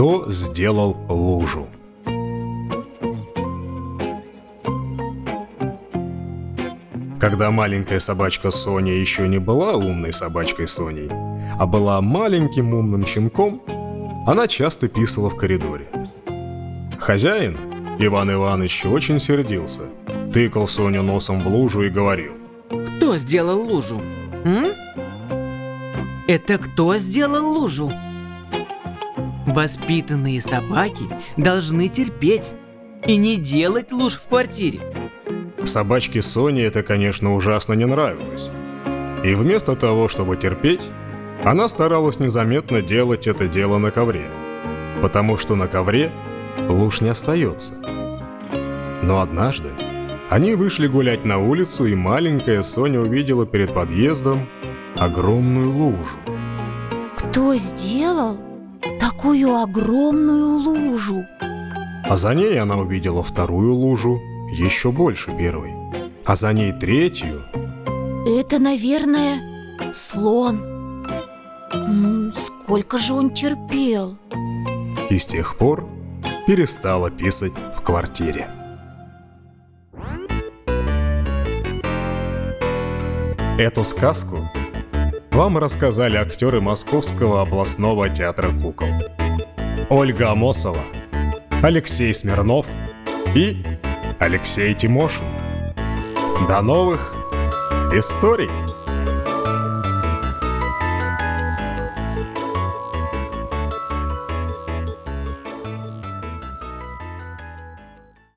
Кто сделал лужу? Когда маленькая собачка Соня еще не была умной собачкой Соней, а была маленьким умным щенком, она часто писала в коридоре. Хозяин, Иван Иванович, очень сердился, тыкал Соню носом в лужу и говорил. Кто сделал лужу? М? Это кто сделал лужу? Воспитанные собаки должны терпеть и не делать луж в квартире. Собачке Соне это, конечно, ужасно не нравилось. И вместо того, чтобы терпеть, она старалась незаметно делать это дело на ковре. Потому что на ковре луж не остается. Но однажды они вышли гулять на улицу, и маленькая Соня увидела перед подъездом огромную лужу. Кто сделал такую огромную лужу? А за ней она увидела вторую лужу, еще больше первой. А за ней третью. Это, наверное, слон. М, Сколько же он терпел? И с тех пор перестала писать в квартире. Эту сказку вам рассказали актеры Московского областного театра кукол. Ольга Амосова, Алексей Смирнов и Алексей Тимошин. До новых историй!